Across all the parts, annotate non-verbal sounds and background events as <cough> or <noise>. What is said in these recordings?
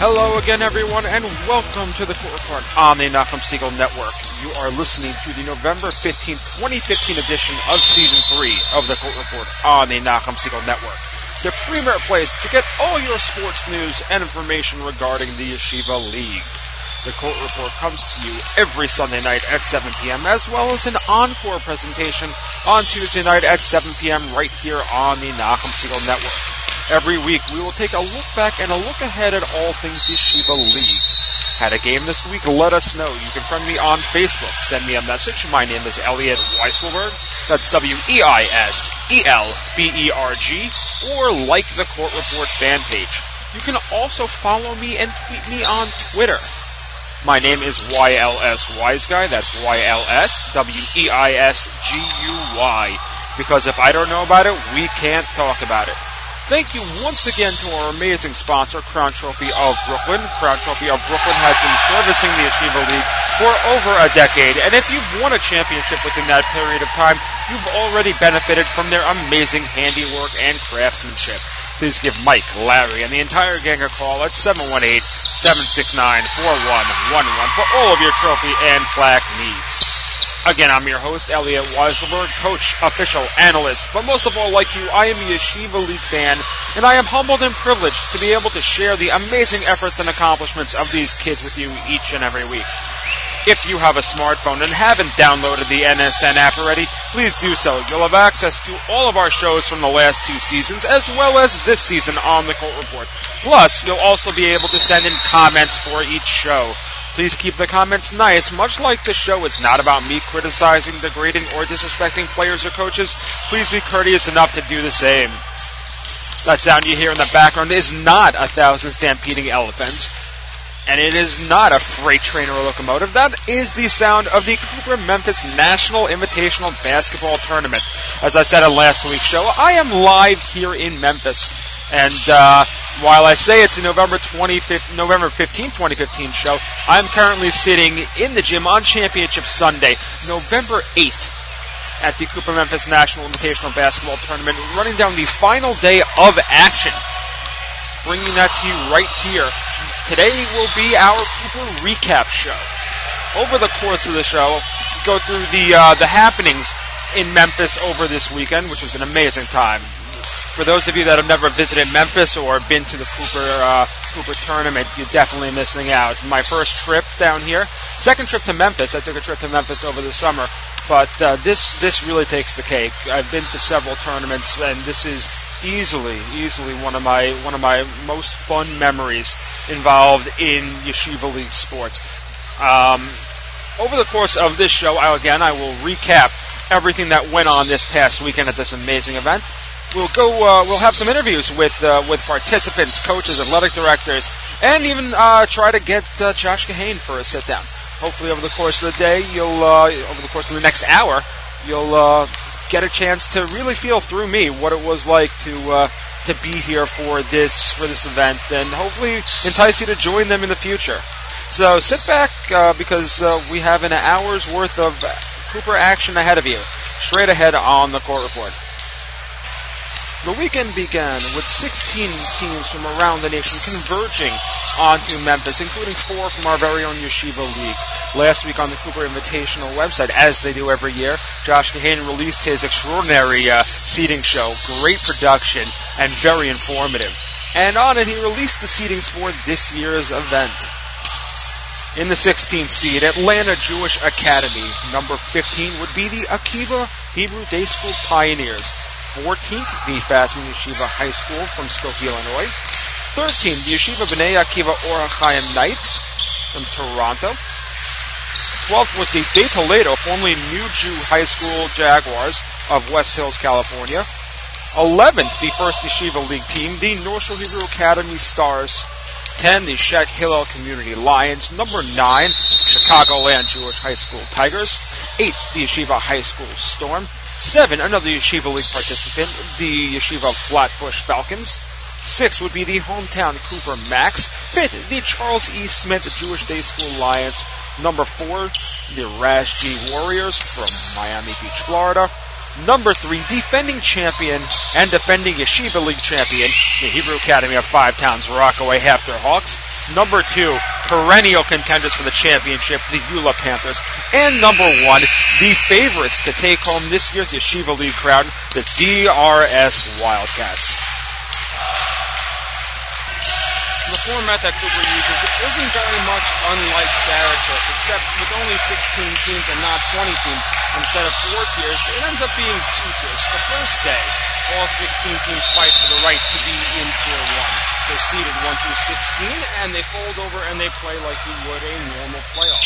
Hello again, everyone, and welcome to the Court Report on the Nachum Segal Network. You are listening to the November 15, 2015 edition of Season 3 of the Court Report on the Nachum Segal Network. The premier place to get all your sports news and information regarding the Yeshiva League. The Court Report comes to you every Sunday night at 7 p.m., as well as an encore presentation on Tuesday night at 7 p.m. right here on the Nachum Segal Network. Every week, we will take a look back and a look ahead at all things Yeshiva League. Had a game this week? Let us know. You can friend me on Facebook. Send me a message. My name is Elliot Weiselberg. That's W-E-I-S-E-L-B-E-R-G. Or like the Court Report fan page. You can also follow me and tweet me on Twitter. My name is YLS Wise Guy. That's Y-L-S-W-E-I-S-G-U-Y. Because if I don't know about it, we can't talk about it. Thank you once again to our amazing sponsor, Crown Trophy of Brooklyn. Crown Trophy of Brooklyn has been servicing the Yeshiva League for over a decade, and if you've won a championship within that period of time, you've already benefited from their amazing handiwork and craftsmanship. Please give Mike, Larry, and the entire gang a call at 718-769-4111 for all of your trophy and plaque needs. Again, I'm your host, Elliot Weiselberg, coach, official, analyst, but most of all, like you, I am a Yeshiva League fan, and I am humbled and privileged to be able to share the amazing efforts and accomplishments of these kids with you each and every week. If you have a smartphone and haven't downloaded the NSN app already, please do so. You'll have access to all of our shows from the last two seasons, as well as this season on the Court Report. Plus, you'll also be able to send in comments for each show. Please keep the comments nice. Much like the show, it's not about me criticizing, degrading, or disrespecting players or coaches. Please be courteous enough to do the same. That sound you hear in the background is not a thousand stampeding elephants. And it is not a freight train or locomotive. That is the sound of the Cooper Memphis National Invitational Basketball Tournament. As I said on last week's show, I am live here in Memphis. And uh, while I say it's a November 25th, November 15, 2015 show, I'm currently sitting in the gym on Championship Sunday, November 8th, at the Cooper Memphis National Invitational Basketball Tournament, running down the final day of action. Bringing that to you right here. Today will be our Cooper recap show. Over the course of the show, go through the uh, the happenings in Memphis over this weekend, which was an amazing time for those of you that have never visited Memphis or been to the Cooper uh, Cooper tournament, you're definitely missing out. My first trip down here, second trip to Memphis. I took a trip to Memphis over the summer, but uh, this this really takes the cake. I've been to several tournaments, and this is easily easily one of my one of my most fun memories involved in yeshiva league sports. Um, over the course of this show, I, again, I will recap everything that went on this past weekend at this amazing event we'll go. Uh, we'll have some interviews with uh, with participants, coaches, athletic directors, and even uh, try to get uh, Josh Kahane for a sit down. Hopefully, over the course of the day, you'll uh, over the course of the next hour, you'll uh, get a chance to really feel through me what it was like to to be here for this for this event, and hopefully entice you to join them in the future. So sit back because we have an hour's worth of Cooper action ahead of you, straight ahead on the court report. The weekend began with 16 teams from around the nation converging onto Memphis, including four from our very own Yeshiva League. Last week on the Cooper Invitational website, as they do every year, Josh Kahane released his extraordinary uh, seating show. Great production and very informative. And on it, he released the seedings for this year's event. In the 16th seed, Atlanta Jewish Academy. Number 15 would be the Akiva Hebrew Day School Pioneers. 14th, the Fasman Yeshiva High School from Skokie, Illinois. 13th, the Yeshiva B'nai Akiva Or Knights from Toronto. 12th was the De Toledo, formerly New Jew High School Jaguars of West Hills, California. 11th, the first Yeshiva League team, the North Shore Hebrew Academy Stars. 10, the Scheck Hillel Community Lions. Number 9, Chicagoland Jewish High School Tigers. 8, the Yeshiva High School Storm. Seven, another Yeshiva League participant, the Yeshiva Flatbush Falcons. Six would be the hometown Cooper Max. Fifth, the Charles E. Smith Jewish Day School Lions. Number four, the Raz G Warriors from Miami Beach, Florida. Number three, defending champion and defending Yeshiva League champion, the Hebrew Academy of Five Towns Rockaway HAFTR Hawks. Number two, perennial contenders for the championship, the YULA Panthers. And number one, the favorites to take home this year's Yeshiva League crown, the DRS Wildcats. The format that Cooper uses isn't very much unlike Sarachek, except with only 16 teams and not 20 teams. Instead of four tiers, it ends up being two tiers. The first day, all 16 teams fight for the right to be in Tier 1. They're seeded 1 through 16, and they fold over and they play like you would a normal playoff.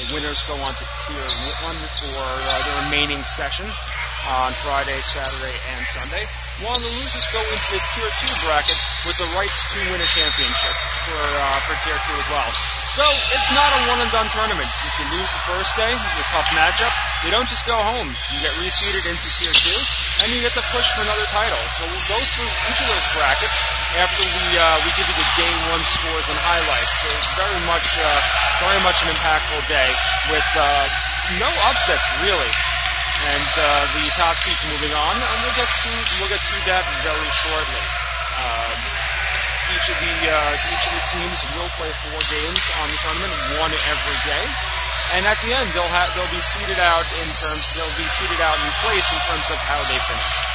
The winners go on to Tier 1 for uh, the remaining session on Friday, Saturday, and Sunday, while the losers go into the Tier 2 bracket with the rights to win a championship for, uh, for Tier 2 as well. So it's not a one and done tournament. If you lose the first day, your tough matchup, you don't just go home. You get reseeded into Tier 2, and you get to push for another title. So we'll go through each of those brackets after we uh, we give you the day one scores and highlights. So very much uh, very much an impactful day with uh, no upsets really and uh, the top seeds moving on, and we'll get to we'll get to that very shortly. Um, each of the uh, each of the teams will play four games on the tournament, one every day, and at the end they'll have they'll be seated out in terms they'll be seated out in place in terms of how they finish.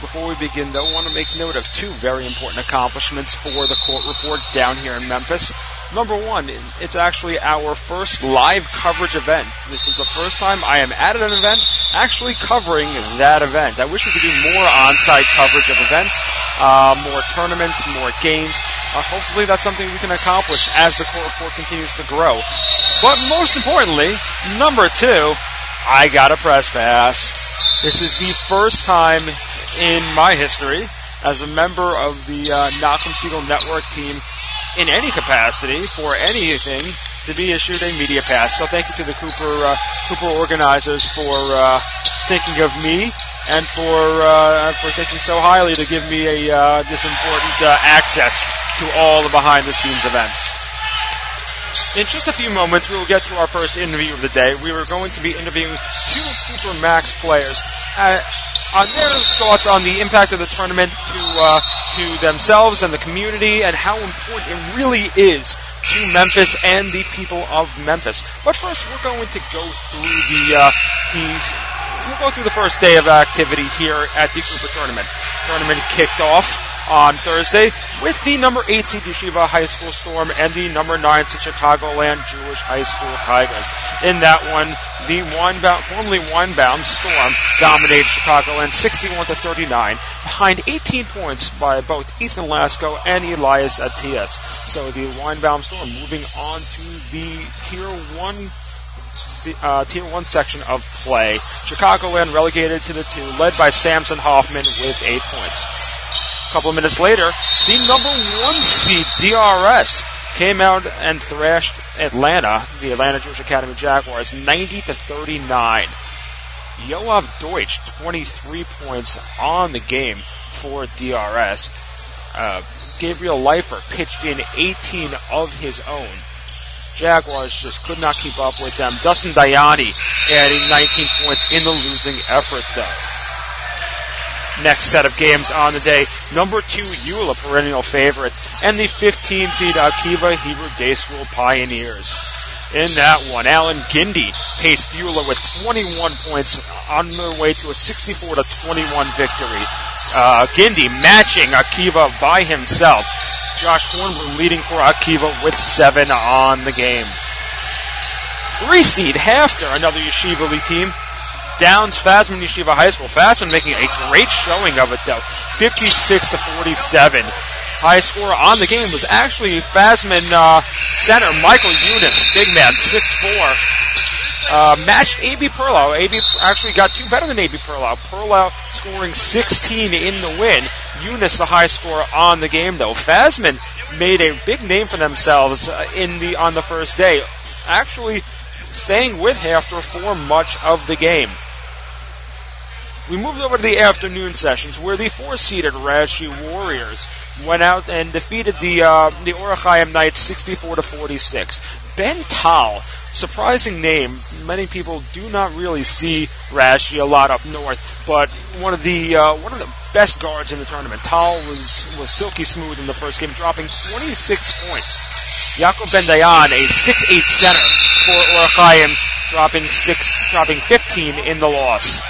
Before we begin, though, I want to make note of two very important accomplishments for the court report down here in Memphis. Number one, it's actually our first live coverage event. This is the first time I am at an event actually covering that event. I wish we could do more on-site coverage of events, uh, more tournaments, more games. Uh, hopefully that's something we can accomplish as the court report continues to grow. But most importantly, number two, I got a press pass. This is the first time in my history as a member of the uh, Nachum Segal Network team in any capacity for anything to be issued a media pass. So thank you to the Cooper uh, Cooper organizers for uh, thinking of me and for uh, for thinking so highly to give me a uh, this important uh, access to all the behind the scenes events. In just a few moments, we will get to our first interview of the day. We are going to be interviewing two Cooper Max players uh, on their thoughts on the impact of the tournament to to themselves and the community, and how important it really is to Memphis and the people of Memphis. But first, we're going to go through the uh. We'll go through the first day of activity here at the Cooper tournament. Tournament kicked off on Thursday with the number 8 seed Yeshiva High School Storm and the number 9 seed Chicagoland Jewish High School Tigers. In that one, the Weinbaum, formerly Weinbaum Storm dominated Chicagoland 61 to 39 behind 18 points by both Ethan Lasco and Elias Atias. So the Weinbaum Storm moving on to the Tier 1 uh, Tier 1 section of play. Chicagoland relegated to the 2, led by Samson Hoffman with 8 points couple of minutes later, the number one seed DRS came out and thrashed Atlanta, the Atlanta Jewish Academy Jaguars, 90 to 39. Yoav Deutsch, 23 points on the game for DRS. Uh, Gabriel Leifer pitched in 18 of his own. Jaguars just could not keep up with them. Dustin Dayani adding 19 points in the losing effort, though next set of games on the day. Number two, YULA, perennial favorites, and the 15 seed Akiva Hebrew Day School Pioneers. In that one, Alan Gindy paced YULA with 21 points on their way to a 64 to 21 victory. Uh, Gindy matching Akiva by himself. Josh Hornblum leading for Akiva with seven on the game. Three seed HAFTR, another Yeshiva League team, downs Fasman Yeshiva High School. Fasman making a great showing of it though, 56 to 47. High score on the game was actually Fasman uh, center Michael Eunice, big man, 6'4". Uh, matched A.B. Perlow. A.B. actually got two better than A.B. Perlow. Perlow scoring 16 in the win. Eunice the high score on the game though. Fasman made a big name for themselves uh, in the on the first day. Actually staying with HAFTR for much of the game. We moved over to the afternoon sessions where the four-seeded Rashi Warriors went out and defeated the uh, the Or Chaim Knights 64 to 46. Ben Tal, surprising name. Many people do not really see Rashi a lot up north, but one of the uh, one of the best guards in the tournament. Tal was was silky smooth in the first game, dropping 26 points. Yaakov Ben Dayan, a 6'8 center for Or Chaim, dropping six, dropping 15 in the loss.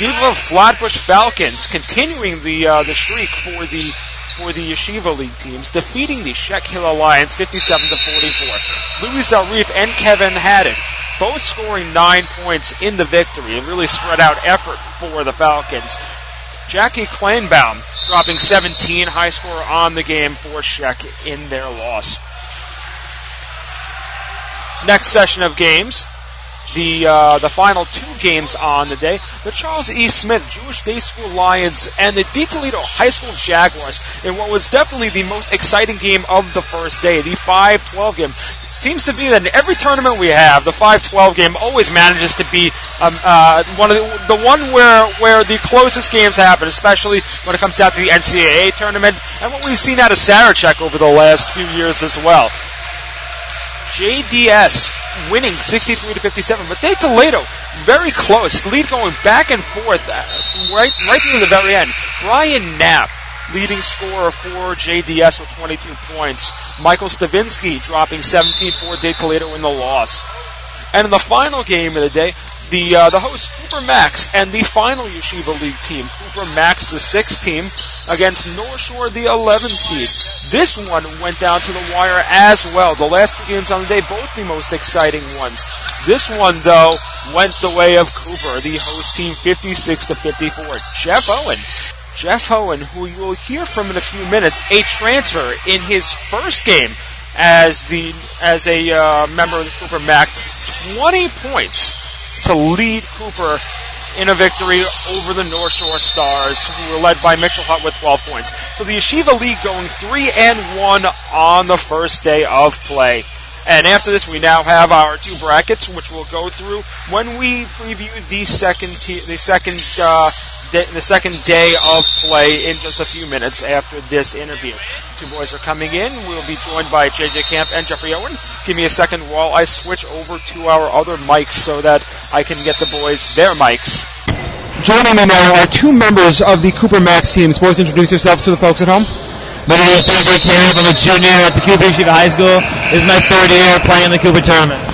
Yeshiva Flatbush Falcons continuing the uh, the streak for the for the Yeshiva League teams, defeating the Scheck Hillel Lions 57 to 44. Louis Zarif and Kevin Haddon both scoring nine points in the victory. A really spread out effort for the Falcons. Jackie Kleinbaum dropping 17, high score on the game for Scheck in their loss. Next session of games the uh, the final two games on the day: the Charles E. Smith Jewish Day School Lions and the De Toledo High School Jaguars. In what was definitely the most exciting game of the first day, the 5-12 game. It seems to be that in every tournament we have, the 5-12 game always manages to be um, uh, one of the, the one where where the closest games happen, especially when it comes down to the NCAA tournament and what we've seen out of Sarachek over the last few years as well. JDS winning 63 to 57, but De Toledo very close, lead going back and forth uh, right right through the very end. Brian Knapp leading scorer for JDS with 22 points. Michael Stavinsky dropping 17 for De Toledo in the loss. And in the final game of the day, the uh, the host Cooper Max and the final Yeshiva League team, Cooper Max, the sixth team, against North Shore, the 11th seed. This one went down to the wire as well. The last two games on the day, both the most exciting ones. This one, though, went the way of Cooper, the host team, 56 to 54. Jeff Owen. Jeff Owen, who you will hear from in a few minutes, a transfer in his first game as the as a uh, member of the Cooper Max, 20 points to lead Cooper in a victory over the North Shore Stars, who were led by Mitchell Hutt with 12 points. So the Yeshiva League going 3 and 1 on the first day of play. And after this, we now have our two brackets, which we'll go through when we preview the second the second uh, the second day of play in just a few minutes after this interview. Two boys are coming in. We'll be joined by JJ Camp and Jeffrey Owen. Give me a second while I switch over to our other mics so that I can get the boys their mics. Joining me now are two members of the Cooper Max teams. Boys, introduce yourselves to the folks at home. My name is JJ Camp. I'm a junior at the Cooper Yeshiva High School. This is my third year playing in the Cooper tournament.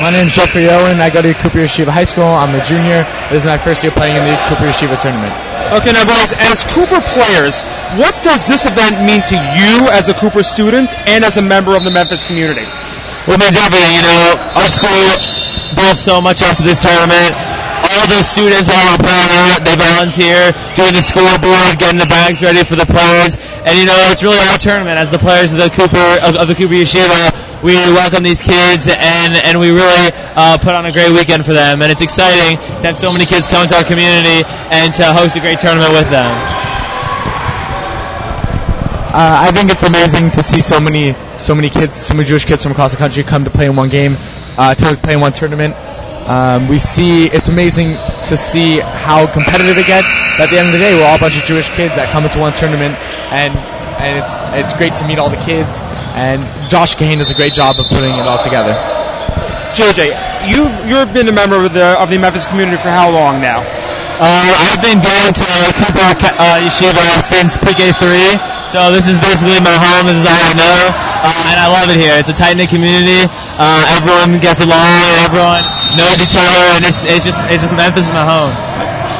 My name is Jeffrey Owen. I go to Cooper Yeshiva High School. I'm a junior. This is my first year playing in the Cooper Yeshiva tournament. Okay, now boys, as Cooper players, what does this event mean to you as a Cooper student and as a member of the Memphis community? Well, it means everything. You know, our school built so much after this tournament. All the students while we're playing out, they volunteer, doing the scoreboard, getting the bags ready for the players. And you know, it's really our tournament as the players of the Cooper of, of the Cooper Yeshiva we welcome these kids and, and we really uh, put on a great weekend for them. And it's exciting to have so many kids come to our community and to host a great tournament with them. Uh, I think it's amazing to see so many so many kids, so many Jewish kids from across the country come to play in one game, uh, to play in one tournament. Um, we see it's amazing to see how competitive it gets. But at the end of the day, we're all a bunch of Jewish kids that come into one tournament, and and it's it's great to meet all the kids. And Josh Kahane does a great job of putting it all together. JJ, you've you've been a member of the of the Memphis community for how long now? Uh, I've been going to Cooper uh, Yeshiva since PK3, so this is basically my home. This is all I know, uh, and I love it here. It's a tight knit community. Uh, everyone gets along, and everyone knows each other, and it's it's just it's just Memphis is my home.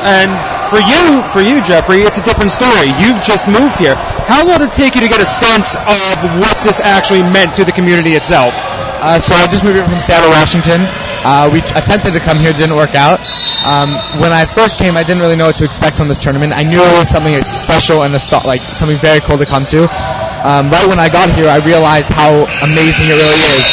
And for you, for you, Jeffrey, it's a different story. You've just moved here. How long did it take you to get a sense of what this actually meant to the community itself? Uh, so I just moved here from Seattle, Washington. Uh, we attempted to come here, didn't work out. Um, when I first came, I didn't really know what to expect from this tournament. I knew it was something special and st- like something very cool to come to. Um, right when I got here, I realized how amazing it really is.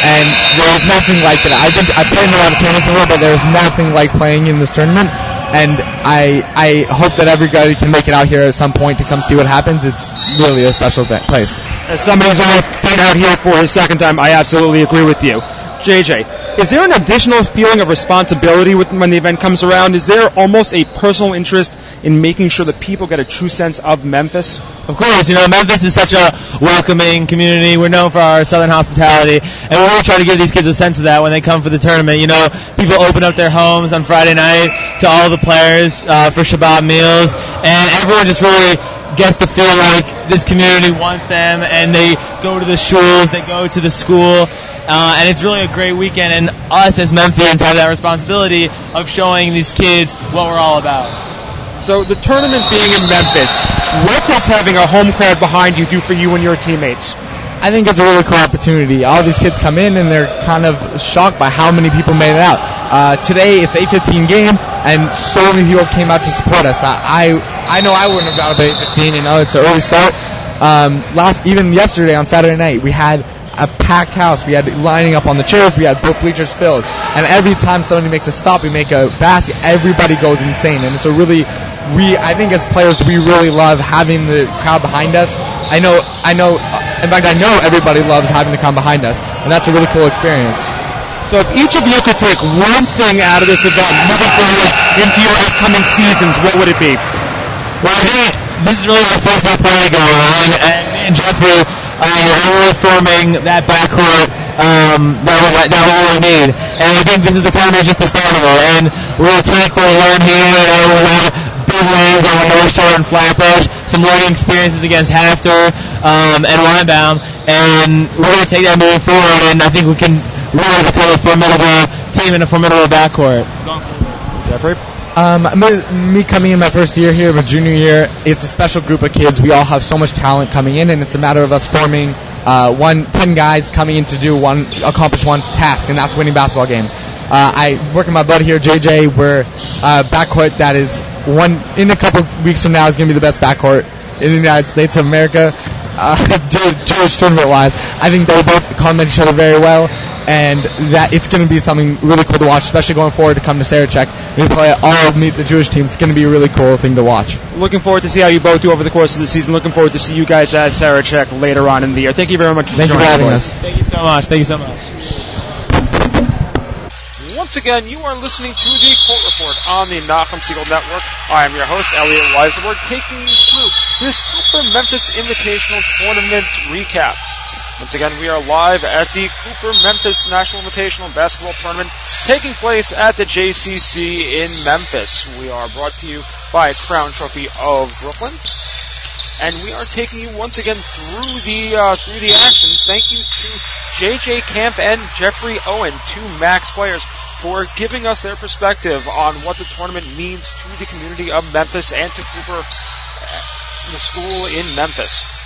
And there was nothing like it. I've been, I played in a lot of tournaments before, but there was nothing like playing in this tournament and I I hope that everybody can make it out here at some point to come see what happens. It's really a special place. As somebody who's only been out here for his second time, I absolutely agree with you. JJ, Is there an additional feeling of responsibility with, when the event comes around? Is there almost a personal interest in making sure that people get a true sense of Memphis? Of course, you know, Memphis is such a welcoming community. We're known for our southern hospitality, and we really try to give these kids a sense of that when they come for the tournament. You know, people open up their homes on Friday night to all the players uh, for Shabbat meals, and everyone just really gets to feel like this community wants them, and they go to the schools, they go to the school, uh, and it's really a great weekend. And us as Memphians have that responsibility of showing these kids what we're all about. So the tournament being in Memphis, what does having a home crowd behind you do for you and your teammates? I think it's a really cool opportunity. All these kids come in and they're kind of shocked by how many people made it out. Uh, today it's 8:15 game, and so many people came out to support us. I I, I know I wouldn't have got up at 8:15. You know, it's an early start. Um, last even yesterday on Saturday night we had a packed house. We had lining up on the chairs. We had both bleachers filled. And every time somebody makes a stop, we make a basket. Everybody goes insane, and it's a really we I think as players we really love having the crowd behind us. I know I know in fact I know everybody loves having to come behind us, and that's a really cool experience. So if each of you could take one thing out of this event moving forward into your upcoming seasons, what would it be? Well, I think this is really our first time playing going on, and me and Jeffrey uh, are really forming that backcourt um, that, we, that we really need. And I think this is the tournament just the start of it. And we'll take what we learned here, and we'll have big wins over North Shore and Flatbush, some learning experiences against HAFTR um, and Weinbaum, and we're going to take that moving forward, and I think we can really become a formidable team and a formidable backcourt. Jeffrey? Um, me, me coming in my first year here, my junior year, it's a special group of kids. We all have so much talent coming in, and it's a matter of us forming uh, one, ten guys coming in to do one, accomplish one task, and that's winning basketball games. Uh, I work with my buddy here, JJ. We're uh, backcourt that is one in a couple of weeks from now is going to be the best backcourt in the United States of America. Uh, <laughs> Jewish tournament wise, I think they both complement each other very well, and that it's going to be something really cool to watch, especially going forward to come to Sarachek and play all meet the Jewish teams. It's going to be a really cool thing to watch. Looking forward to see how you both do over the course of the season. Looking forward to see you guys at Sarachek later on in the year. Thank you very much for Thank you for joining having us. us. Thank you so much. Thank you so much. Once again, you are listening to the Court Report on the Nachum Segal Network. I am your host, Elliot Weiselberg, taking you through this Cooper Memphis Invitational Tournament recap. Once again, we are live at the Cooper Memphis National Invitational Basketball Tournament taking place at the JCC in Memphis. We are brought to you by Crown Trophy of Brooklyn. And we are taking you once again through the uh, through the actions. Thank you to JJ Camp and Jeffrey Owen, two Max players, for giving us their perspective on what the tournament means to the community of Memphis and to Cooper, uh, the school in Memphis.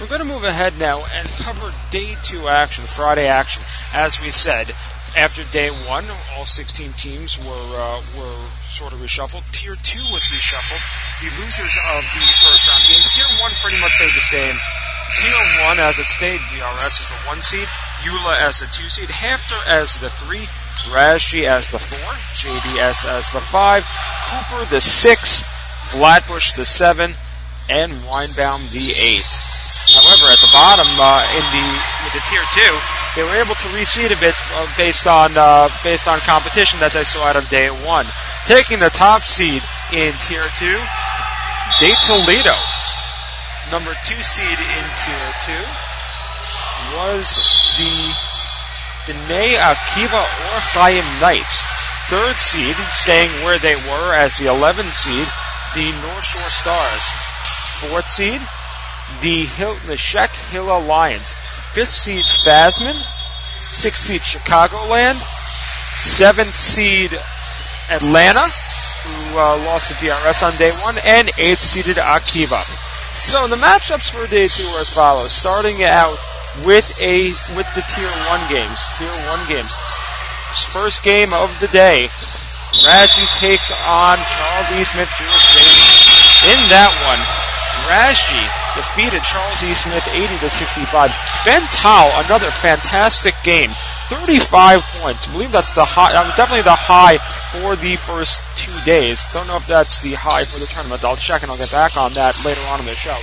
We're going to move ahead now and cover day two action, Friday action. As we said, after day one, all 16 teams were uh, were sort of reshuffled. Tier two was reshuffled. The losers of the first round games. Tier one pretty much stayed the same. Tier one, as it stayed, DRS is the one seed, YULA as the two seed, HAFTR as the three, Rashi as the four, JDS as the five, Cooper the six, Flatbush the seven, and Weinbaum the eight. However, at the bottom uh, in the with the tier two, they were able to reseed a bit uh, based on uh, based on competition that they saw out of day one. Taking the top seed in tier two, De Toledo, number two seed in tier two, was the B'nai Akiva or Chaim Knights. Third seed, staying where they were as the 11th seed, the North Shore Stars. Fourth seed, the Hill, the Scheck Hillel Lions. Fifth seed Fasman. Sixth seed Chicagoland. Seventh seed Atlanta, who uh, lost to DRS on day one, and eighth seeded Akiva. So the matchups for day two are as follows. Starting out with a with the tier one games. Tier one games. First game of the day. Rashi takes on Charles E. Smith Nation. In that one, Rashi defeated Charles E. Smith 80 to 65. Ben Tal, another fantastic game. 35 points. I believe that's the high. That was definitely the high for the first two days. Don't know if that's the high for the tournament. I'll check and I'll get back on that later on in the show.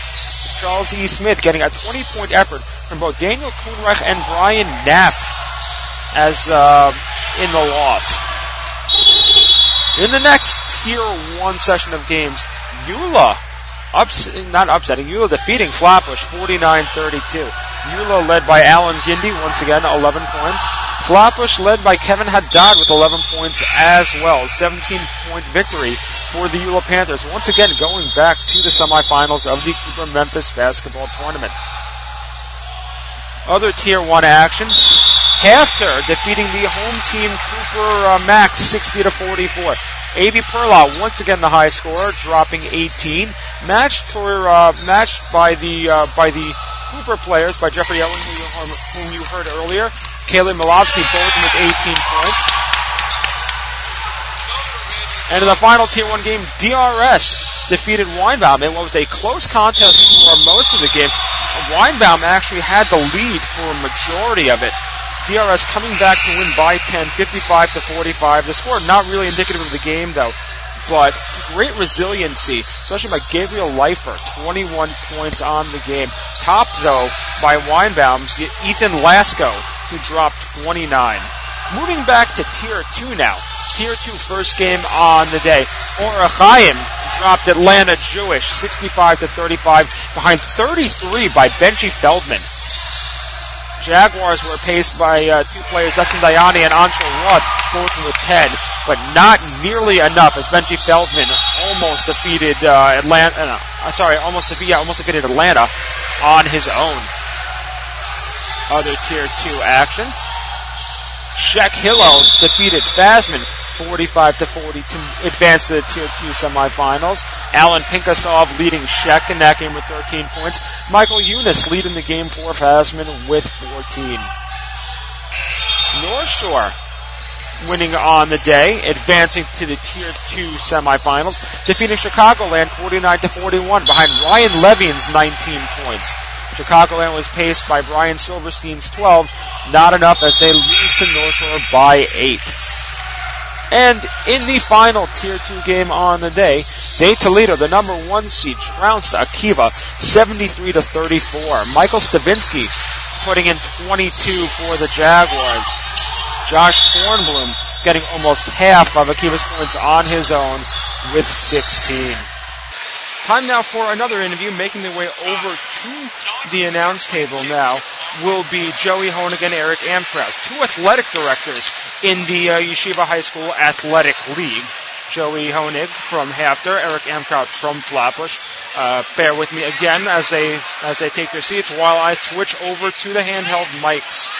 Charles E. Smith getting a 20 point effort from both Daniel Kuhnreich and Brian Knapp. as uh, in the loss. In the next Tier 1 session of games, YULA, ups, not upsetting, YULA defeating Flatbush 49-32. YULA led by Alan Gindy, once again, 11 points. Flatbush led by Kevin Haddad with 11 points as well. 17 point victory for the YULA Panthers. Once again, going back to the semifinals of the Cooper Memphis basketball tournament. Other Tier 1 action. HAFTR defeating the home team Cooper uh, Max 60 to 44. A.B. Perla once again the high scorer, dropping 18. Matched for uh, matched by the uh, by the Cooper players by Jeffrey Owen, who you, whom you heard earlier. Kaylee Milovsky both with 18 points. And in the final Tier 1 game, DRS defeated Weinbaum. It was a close contest for most of the game. Weinbaum actually had the lead for a majority of it. DRS coming back to win by 10, 55 to 45. The score not really indicative of the game though, but great resiliency, especially by Gabriel Leifer, 21 points on the game. Topped though by Weinbaum's Ethan Lasco, who dropped 29. Moving back to Tier 2 now. Tier 2 first game on the day. Or Chaim dropped Atlanta Jewish 65 to 35 behind 33 by Benji Feldman. Jaguars were paced by uh, two players, Dustin Dayani and Anshul Roth, both with 10, but not nearly enough as Benji Feldman almost defeated uh, Atlanta. Uh, sorry, almost defeated, almost defeated Atlanta on his own. Other tier two action. Scheck Hillel defeated Fasman 45 to 40 to advance to the Tier 2 semifinals. Alan Pinkasov leading Scheck in that game with 13 points. Michael Eunice leading the game for Fasman with 14. North Shore winning on the day, advancing to the Tier 2 semifinals, defeating Chicagoland 49 to 41 behind Ryan Levine's 19 points. Chicagoland was paced by Brian Silverstein's 12, not enough as they lose to North Shore by 8. And in the final Tier 2 game on the day, De Toledo, the number one seed, trounced Akiva 73 to 34. Michael Stavinsky putting in 22 for the Jaguars. Josh Kornblum getting almost half of Akiva's points on his own with 16. Time now for another interview, making their way over to the announce table now will be Joey Honig and Eric Amkraut, two athletic directors in the uh, Yeshiva High School Athletic League. Joey Honig from HAFTR, Eric Amkraut from Flatbush. Uh, bear with me again as they as they take their seats while I switch over to the handheld mics.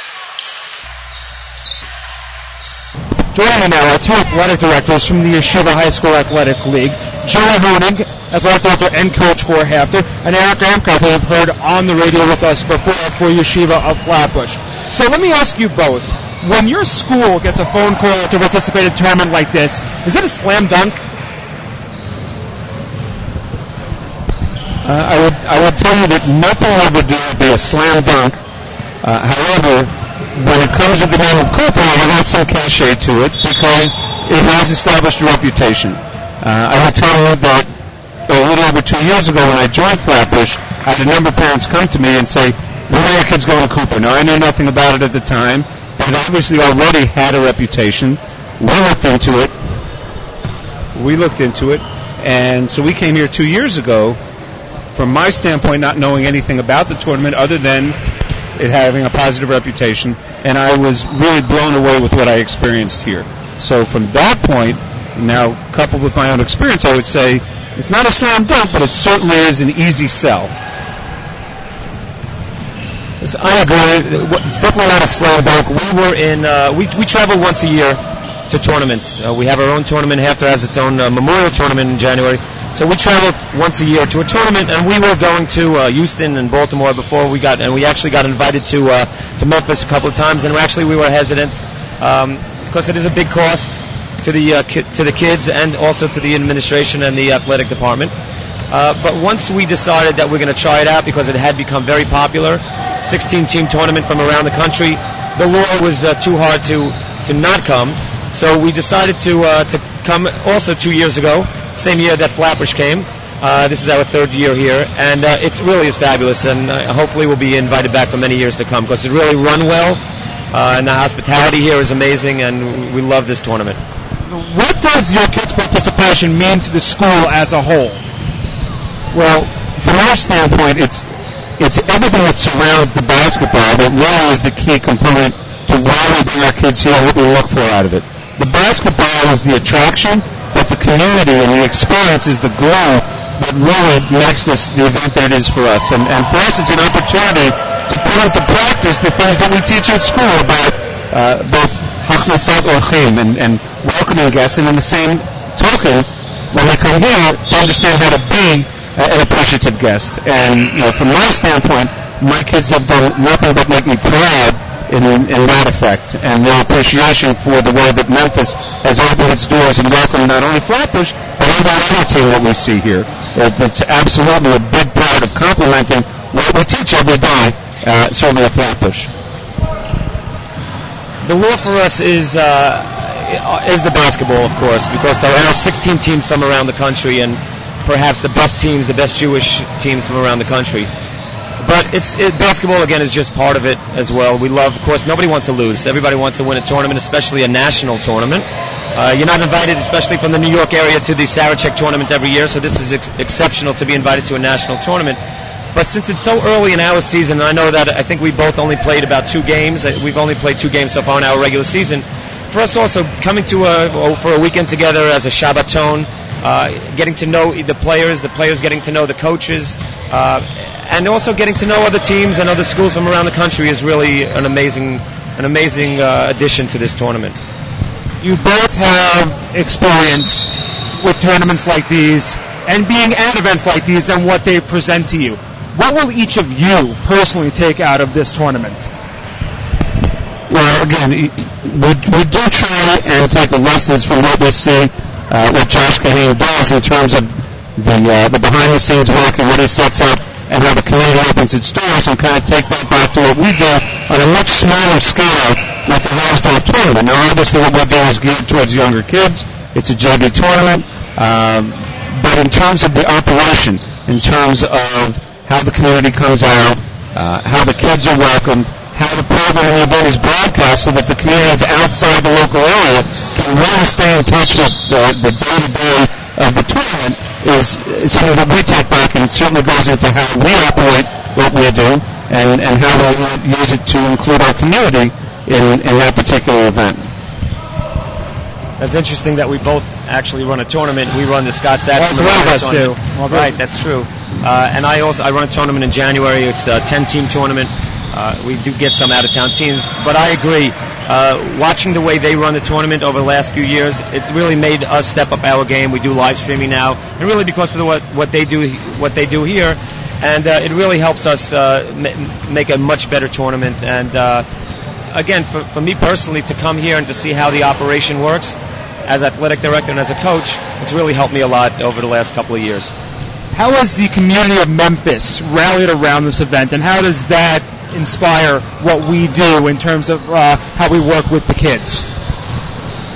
Joining me now are two athletic directors from the Yeshiva High School Athletic League, Joey Honig, athletic director and coach for HAFTR, and Eric Amkraut, who have heard on the radio with us before for Yeshiva of Flatbush. So let me ask you both, when your school gets a phone call to participate in a tournament like this, is it a slam dunk? Uh, I would I would tell you that nothing would be a slam dunk. Uh, however, when it comes to the name of Cooper, it has some cachet to it because it has established a reputation. Uh, I will tell you that a little over two years ago when I joined Flatbush, I had a number of parents come to me and say, when are your kids going to Cooper? Now, I knew nothing about it at the time, but it obviously already had a reputation. We looked into it. We looked into it. And so we came here two years ago, from my standpoint, not knowing anything about the tournament other than it having a positive reputation, and I was really blown away with what I experienced here. So from that point, now coupled with my own experience, I would say it's not a slam dunk, but it certainly is an easy sell. I agree. It's definitely not a slam dunk. We were in. Uh, we we travel once a year to tournaments. Uh, we have our own tournament. HAFTR has its own uh, memorial tournament in January. So we traveled once a year to a tournament, and we were going to uh, Houston and Baltimore before we got, and we actually got invited to uh, to Memphis a couple of times, and actually we were hesitant um, because it is a big cost to the uh, ki- to the kids and also to the administration and the athletic department. Uh, but once we decided that we're going to try it out because it had become very popular, 16 team tournament from around the country, the law was uh, too hard to to not come. So we decided to uh, to come also two years ago, same year that Flatbush came. Uh, this is our third year here, and uh, it really is fabulous. And uh, hopefully, we'll be invited back for many years to come because it really run well. uh, and the hospitality here is amazing, and we love this tournament. What does your kids' participation mean to the school as a whole? Well, from our standpoint, it's it's everything that surrounds the basketball that really is the key component to why we bring our kids here, what we look for out of it. The basketball is the attraction, but the community and the experience is the glue that really makes this the event that it is for us. And, and for us, it's an opportunity to put into practice the things that we teach at school about uh, both hachnasat orchim and, and welcoming guests, and in the same token, when they come here, to understand how to be an appreciative guest. And you know, from my standpoint, my kids have done nothing but make me proud in, in that effect, and their appreciation for the way that Memphis has opened its doors and welcomed not only Flatbush, but every other team that we see here. It, it's absolutely a big part of complementing what we teach every day, uh, certainly at Flatbush. The law for us is uh, is the basketball, of course, because there are 16 teams from around the country, and perhaps the best teams, the best Jewish teams from around the country. But it's it, basketball again is just part of it as well. We love, of course, nobody wants to lose. Everybody wants to win a tournament, especially a national tournament. Uh, you're not invited, especially from the New York area, to the Sarachek tournament every year, so this is ex- exceptional to be invited to a national tournament. But since it's so early in our season, and I know that I think we both only played about two games. Uh, we've only played two games so far in our regular season. For us, also coming to a for a weekend together as a Shabbaton, uh, getting to know the players, the players getting to know the coaches, uh, and also getting to know other teams and other schools from around the country is really an amazing, an amazing uh, addition to this tournament. You both have experience with tournaments like these and being at events like these and what they present to you. What will each of you personally take out of this tournament? Well, again, we, we do try and take the lessons from what we see uh, what Josh Kahane does in terms of the uh, the behind the scenes work and what he sets up and how the community opens its doors and kind of take that back to what we do on a much smaller scale like the Hausdorff tournament. Now obviously what we do is geared towards younger kids. It's a JV tournament. Um, but in terms of the operation, in terms of how the community comes out, uh, how the kids are welcomed, how the program and event is broadcast so that the communities outside the local area really stay in touch with the, the day-to-day of the tournament is, is something that we take back and it certainly goes into how we operate what we do and, and how we use it to include our community in, in that particular event. That's interesting that we both actually run a tournament. We run the Scott Satchel of us do. All right, that's true. Uh, and I also I run a tournament in January. It's a 10-team tournament. Uh, we do get some out-of-town teams, but I agree. Uh, watching the way they run the tournament over the last few years, it's really made us step up our game. We do live streaming now, and really because of what what they do what they do here, and uh, it really helps us uh, m- make a much better tournament. And uh, again, for, for me personally, to come here and to see how the operation works as athletic director and as a coach, it's really helped me a lot over the last couple of years. How has the community of Memphis rallied around this event, and how does that inspire what we do in terms of uh, how we work with the kids?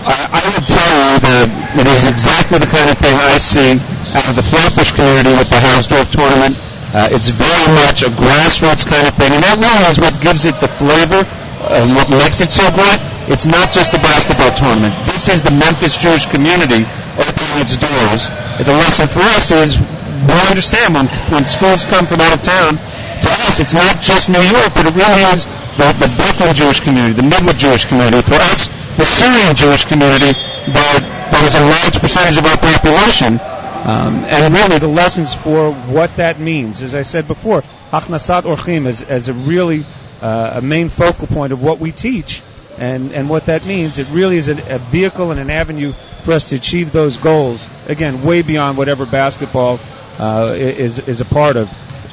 I, I would tell you that it is exactly the kind of thing I see out of the Flatbush community with the Hausdorff tournament. Uh, it's very much a grassroots kind of thing, and that really is what gives it the flavor and what makes it so great. It's not just a basketball tournament. This is the Memphis Jewish community opening its doors. The lesson for us is we understand when, when schools come from out of town, to us, it's not just New York, but it really is the, the Brooklyn Jewish community, the Midwood Jewish community. For us, the Syrian Jewish community, that, that is a large percentage of our population. Um, and really the lessons for what that means. As I said before, Hachnasat Orchim is, as a really uh, a main focal point of what we teach and, and what that means. It really is a, a vehicle and an avenue for us to achieve those goals. Again, way beyond whatever basketball uh, is, is a part of.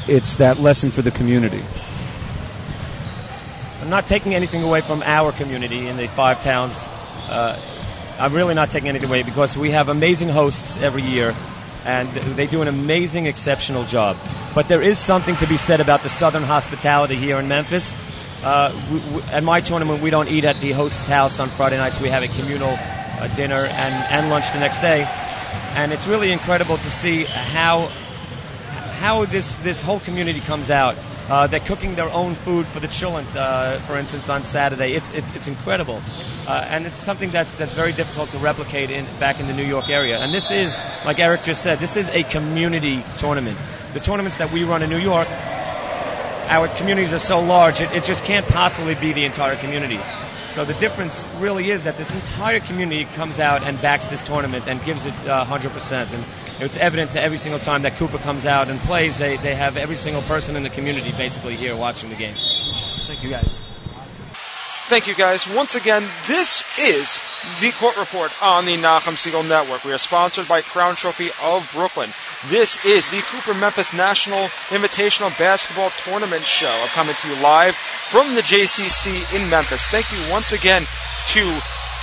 It's that lesson for the community. I'm not taking anything away from our community in the five towns. Uh, I'm really not taking anything away because we have amazing hosts every year and they do an amazing, exceptional job. But there is something to be said about the southern hospitality here in Memphis. Uh, we, we, at my tournament, we don't eat at the host's house on Friday nights. We have a communal uh, dinner and, and lunch the next day. And it's really incredible to see how how this, this whole community comes out Uh, they're cooking their own food for the children, uh, for instance, on Saturday. It's it's, it's incredible, uh, and it's something that's that's very difficult to replicate in back in the New York area. And this is, like Eric just said, this is a community tournament. The tournaments that we run in New York, our communities are so large, it, it just can't possibly be the entire communities. So the difference really is that this entire community comes out and backs this tournament and gives it uh, 100%. And it's evident to every single time that Cooper comes out and plays, they, they have every single person in the community basically here watching the game. Thank you guys. Thank you guys. Once again, this is the court report on the Nachum Segal Network. We are sponsored by Crown Trophy of Brooklyn. This is the Cooper Memphis National Invitational Basketball Tournament Show. I'm coming to you live from the JCC in Memphis. Thank you once again to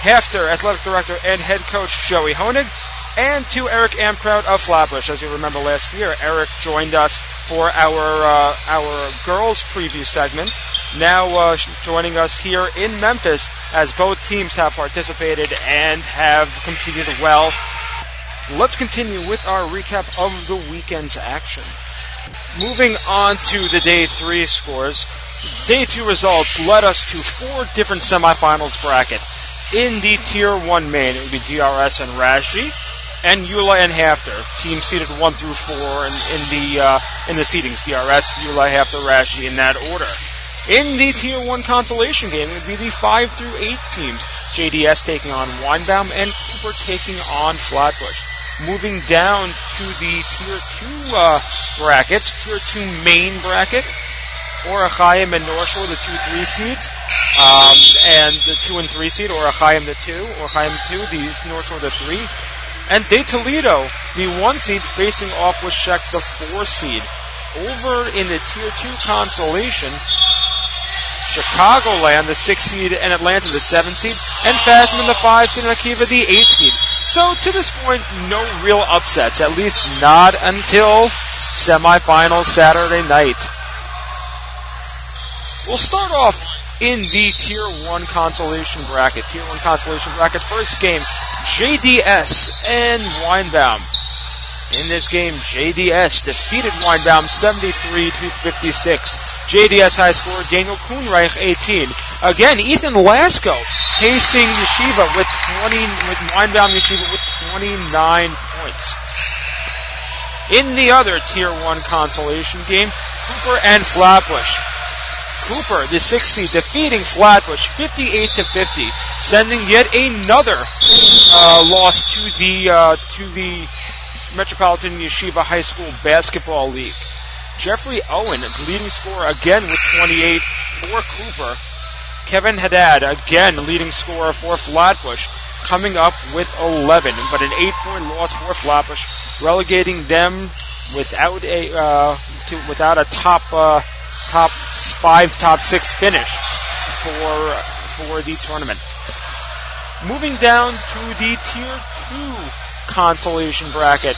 HAFTR Athletic Director and Head Coach Joey Honig and to Eric Amkraut of Flatbush. As you remember last year, Eric joined us for our uh, our girls preview segment. Now uh, joining us here in Memphis as both teams have participated and have competed well let's continue with our recap of the weekend's action. Moving on to the day three scores. Day two results led us to four different semifinals bracket. In the tier one main, it would be DRS and Rashi, and YULA and HAFTR. Team seeded one through four in, in the uh, in the seedings. DRS, YULA, HAFTR, Rashi in that order. In the tier one consolation game, it would be the five through eight teams. JDS taking on Weinbaum and Cooper taking on Flatbush. Moving down to the tier two uh, brackets, tier two main bracket. Or Chaim and North Shore, the two three seeds, um, and the two and three seed, or Chaim the two, or Chaim two, the North Shore the three, and De Toledo, the one seed, facing off with Scheck, the four seed. Over in the tier two consolation, Chicagoland, the six seed, and Atlanta, the seven seed, and Fasman, the five seed, and Akiva, the eight seed. So to this point, no real upsets, at least not until semifinals Saturday night. We'll start off in the Tier 1 consolation bracket. Tier 1 consolation bracket, first game, JDS and Weinbaum. In this game, JDS defeated Weinbaum 73 to 56. JDS high score, Daniel Kuhnreich 18. Again, Ethan Lasco pacing Yeshiva with 20, with Weinbaum Yeshiva with 29 points. In the other Tier 1 consolation game, Cooper and Flatbush. Cooper, the sixth seed, defeating Flatbush 58 to 50, sending yet another uh, loss to the uh, to the Metropolitan Yeshiva High School Basketball League. Jeffrey Owen, leading scorer again with 28 for Cooper. Kevin Haddad, again leading scorer for Flatbush, coming up with 11, but an eight-point loss for Flatbush, relegating them without a uh, to, without a top uh, top five, top six finish for for the tournament. Moving down to the tier two consolation bracket.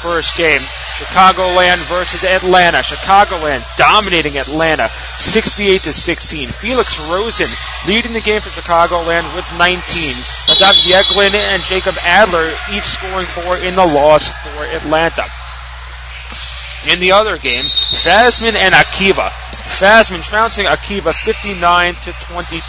First game, Chicagoland versus Atlanta. Chicagoland dominating Atlanta 68 to 16. Felix Rosen leading the game for Chicagoland with 19. Nadav Yeglin and Jacob Adler each scoring four in the loss for Atlanta. In the other game, Fasman and Akiva. Fasman trouncing Akiva 59 to 22.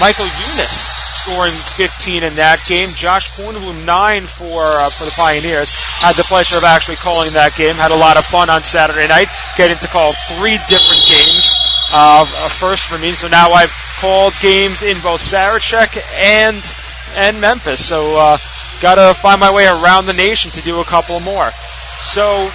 Michael Eunice scoring 15 in that game. Josh Kornblum 9 for uh, for the Pioneers. Had the pleasure of actually calling that game. Had a lot of fun on Saturday night, getting to call three different games. Uh, first for me, so now I've called games in both Sarachek and and Memphis. So uh, got to find my way around the nation to do a couple more. So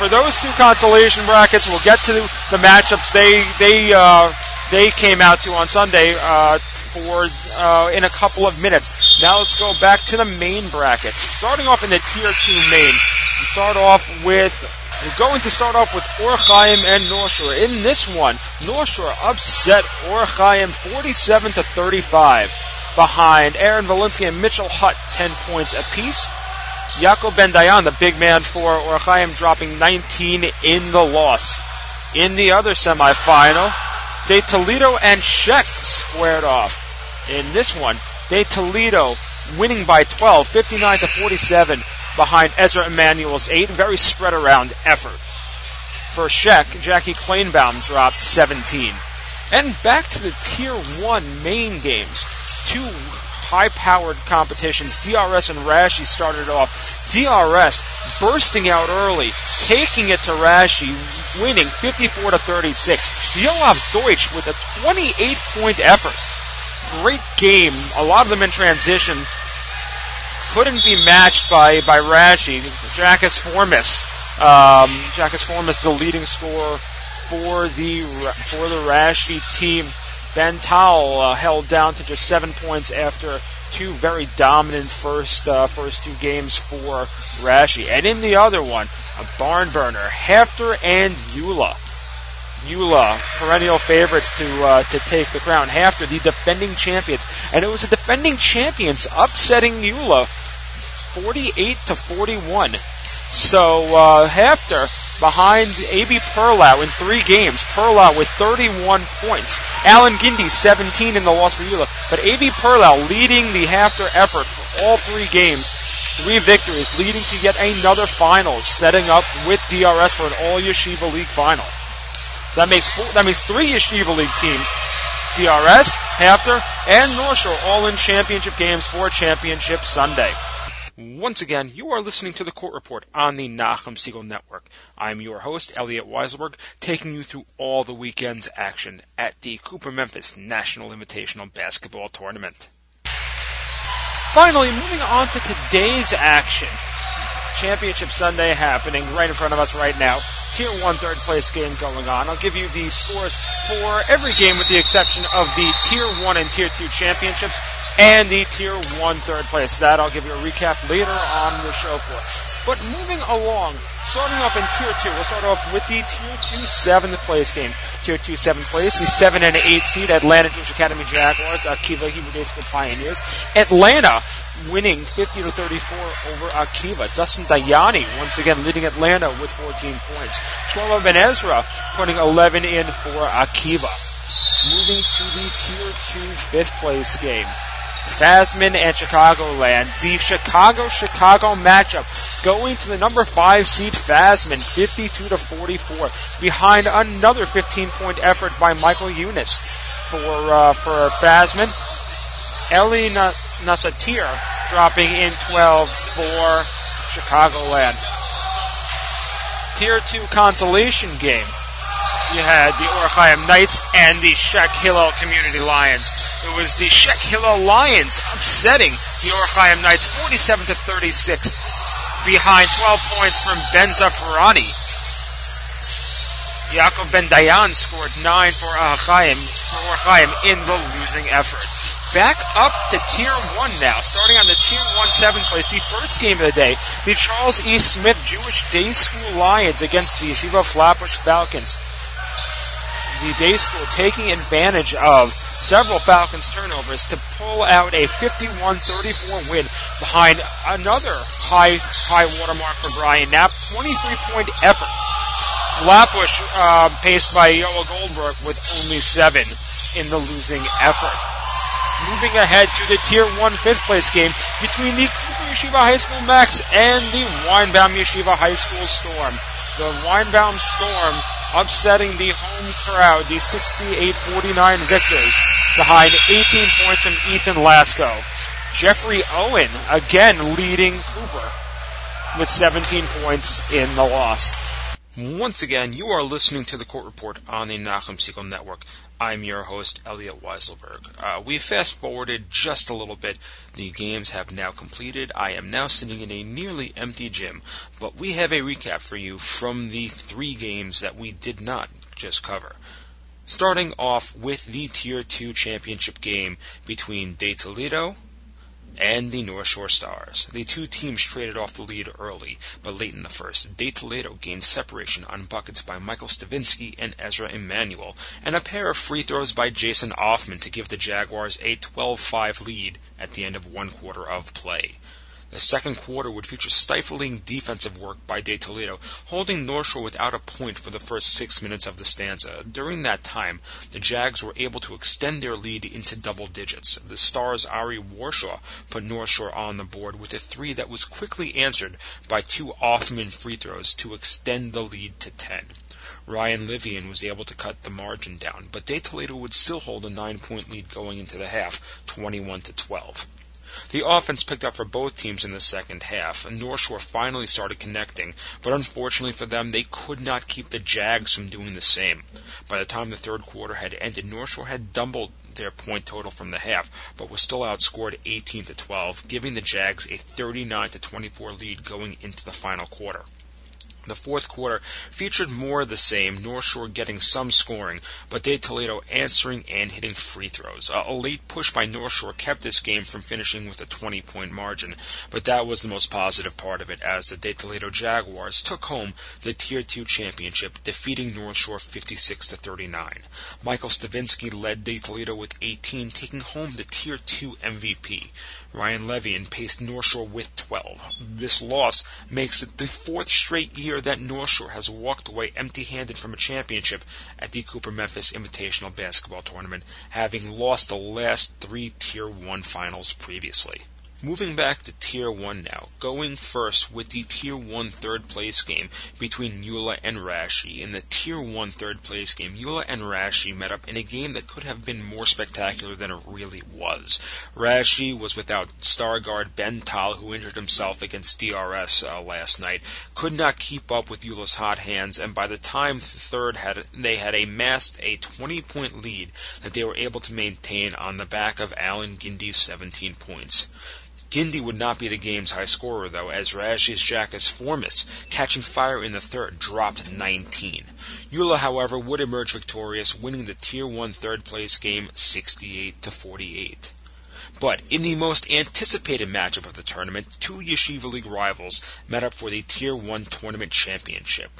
for those two consolation brackets, we'll get to the matchups they they uh, they came out to on Sunday uh, for uh, in a couple of minutes. Now let's go back to the main brackets. Starting off in the tier two main, we start off with. We're going to start off with Or Chaim and North Shore. In this one, North Shore upset Or Chaim 47 to 35 behind Aaron Valinsky and Mitchell Hutt 10 points apiece. Yaakov Ben Dayan, the big man for Or Chaim, dropping 19 in the loss. In the other semifinal, De Toledo and Scheck squared off. In this one, De Toledo winning by 12, 59 to 47 behind Ezra Emanuel's 8. Very spread around effort. For Scheck, Jackie Kleinbaum dropped 17. And back to the Tier 1 main games. Two high-powered competitions. DRS and Rashi started off. DRS bursting out early, taking it to Rashi, winning 54 to 36. Yoav Deutsch with a 28-point effort. Great game. A lot of them in transition. Couldn't be matched by by Rashi. Jackus Formus. Um, Jackus Formus, is the leading scorer for the for the Rashi team. Ben Tal uh, held down to just seven points after two very dominant first uh, first two games for Rashi. And in the other one, a barn burner, HAFTR and YULA. YULA, perennial favorites to uh, to take the crown. HAFTR, the defending champions, and it was the defending champions upsetting YULA, 48 to 41. So uh, HAFTR behind A.B. Perlow in three games. Perlow with 31 points. Alan Gindy 17 in the loss for YULA. But A.B. Perlow leading the HAFTR effort for all three games. Three victories, leading to yet another finals, setting up with DRS for an All Yeshiva League final. So that makes four, that makes three Yeshiva League teams. DRS, HAFTR, and North Shore all in championship games for Championship Sunday. Once again, you are listening to the Court Report on the Nachum Segal Network. I'm your host, Elliot Weiselberg, taking you through all the weekend's action at the Cooper Memphis National Invitational Basketball Tournament. Finally, moving on to today's action. Championship Sunday happening right in front of us right now. Tier 1 third place game going on. I'll give you the scores for every game with the exception of the Tier 1 and Tier 2 championships and the Tier one third place. That I'll give you a recap later on the show for. But moving along, starting off in Tier 2, we'll start off with the Tier 2 7th place game. Tier 2 7th place, the 7 and 8 seed Atlanta Jewish Academy Jaguars, Akiva Hebrew Day School Pioneers. Atlanta winning 50 to 34 over Akiva. Dustin Dayani once again leading Atlanta with 14 points. Shlomo Ben Ezra putting 11 in for Akiva. Moving to the Tier two fifth place game. Fasman and Chicagoland. The Chicago-Chicago matchup going to the number 5 seed Fasman, 52 to 44, behind another 15-point effort by Michael Eunice for uh, for Fasman. Eli Nasatir dropping in 12 for Chicagoland. Tier 2 consolation game you had the Or Chaim Knights and the Scheck Hillel Community Lions. It was the Scheck Hillel Lions upsetting the Or Chaim Knights 47 to 36 behind 12 points from Ben Zafarani. Yaakov Ben Dayan scored 9 for Achaim, for Or in the losing effort. Back up to Tier 1 now, starting on the Tier 1 7th place, the first game of the day, the Charles E. Smith Jewish Day School Lions against the Yeshiva Flatbush Falcons the day school taking advantage of several Falcons turnovers to pull out a 51-34 win behind another high high watermark for Brian Knapp, 23 point effort. Flatbush uh, paced by Yoel Goldberg with only seven in the losing effort. Moving ahead to the Tier 1 fifth place game between the Cooper Yeshiva High School Max and the Weinbaum Yeshiva High School Storm. The Weinbaum Storm upsetting the home crowd, the 68-49 victors, behind 18 points from Ethan Lasco. Jeffrey Owen again leading Cooper with 17 points in the loss. Once again, you are listening to the Court Report on the Nachum Segal Network. I'm your host, Elliot Weiselberg. Uh, we fast forwarded just a little bit. The games have now completed. I am now sitting in a nearly empty gym, but we have a recap for you from the three games that we did not just cover. Starting off with the Tier 2 championship game between De Toledo and the North Shore Stars. The two teams traded off the lead early, but late in the first, De Toledo gained separation on buckets by Michael Stavinsky and Ezra Emanuel, and a pair of free throws by Jason Offman to give the Jaguars a 12-5 lead at the end of one quarter of play. The second quarter would feature stifling defensive work by De Toledo, holding North Shore without a point for the first six minutes of the stanza. During that time, the Jags were able to extend their lead into double digits. The Stars' Ari Warshaw put North Shore on the board with a three that was quickly answered by two Offman free throws to extend the lead to 10. Ryan Livian was able to cut the margin down, but De Toledo would still hold a nine point lead going into the half, 21 to 12. The offense picked up for both teams in the second half, and North Shore finally started connecting, but unfortunately for them, they could not keep the Jags from doing the same. By the time the third quarter had ended, North Shore had doubled their point total from the half, but was still outscored 18 to 12, giving the Jags a 39 to 24 lead going into the final quarter. The fourth quarter featured more of the same, North Shore getting some scoring, but De Toledo answering and hitting free throws. A late push by North Shore kept this game from finishing with a 20 point margin, but that was the most positive part of it as the De Toledo Jaguars took home the Tier 2 championship, defeating North Shore 56 to 39. Michael Stavinsky led De Toledo with 18, taking home the Tier 2 MVP. Ryan Levian paced North Shore with 12. This loss makes it the fourth straight year year that North Shore has walked away empty handed from a championship at the Cooper Memphis Invitational Basketball Tournament, having lost the last three Tier 1 finals previously. Moving back to Tier 1 now, going first with the Tier 1 third place game between YULA and Rashi. In the Tier 1 third place game, YULA and Rashi met up in a game that could have been more spectacular than it really was. Rashi was without star guard Ben Tal, who injured himself against DRS uh, last night, could not keep up with YULA's hot hands, and by the time the third had they had amassed a 20 point lead that they were able to maintain on the back of Alan Gindy's 17 points. Gindy would not be the game's high scorer, though, as Rashi's Jackus Formis, catching fire in the third, dropped 19. YULA, however, would emerge victorious, winning the Tier 1 third place game 68 to 48. But in the most anticipated matchup of the tournament, two Yeshiva League rivals met up for the Tier 1 tournament championship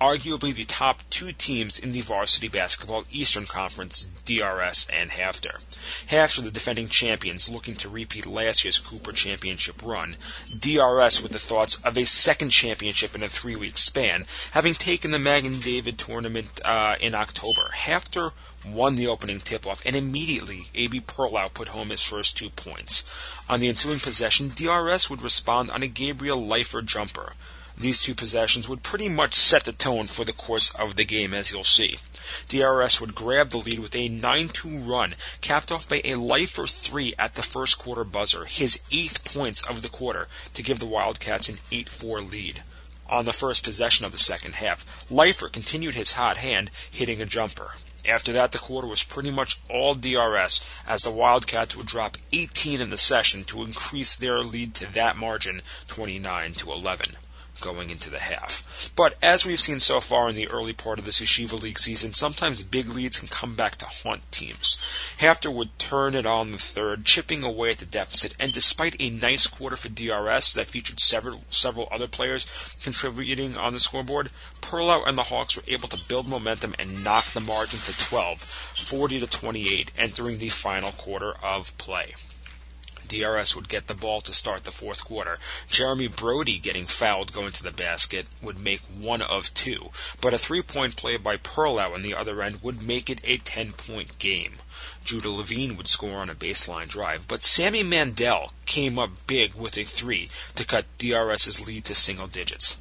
arguably the top two teams in the Varsity Basketball Eastern Conference, DRS and HAFTR. HAFTR, the defending champions, looking to repeat last year's Cooper Championship run. DRS with the thoughts of a second championship in a three-week span, having taken the Magen David tournament uh, in October. HAFTR won the opening tip-off, and immediately A.B. Perlow put home his first two points. On the ensuing possession, DRS would respond on a Gabriel Leifer jumper. These two possessions would pretty much set the tone for the course of the game, as you'll see. DRS would grab the lead with a 9-2 run, capped off by a Leifer 3 at the first quarter buzzer, his eighth points of the quarter, to give the Wildcats an 8-4 lead. On the first possession of the second half, Leifer continued his hot hand, hitting a jumper. After that, the quarter was pretty much all DRS, as the Wildcats would drop 18 in the session to increase their lead to that margin, 29 to 11 going into the half. But as we've seen so far in the early part of this Yeshiva League season, sometimes big leads can come back to haunt teams. HAFTR would turn it on the third, chipping away at the deficit, and despite a nice quarter for DRS that featured several several other players contributing on the scoreboard, Perlow and the Hawks were able to build momentum and knock the margin to 12, 40 to 28, entering the final quarter of play. DRS would get the ball to start the fourth quarter. Jeremy Brody getting fouled going to the basket would make one of two, but a three-point play by Perlow on the other end would make it a 10-point game. Judah Levine would score on a baseline drive, but Sammy Mandel came up big with a three to cut DRS's lead to single digits.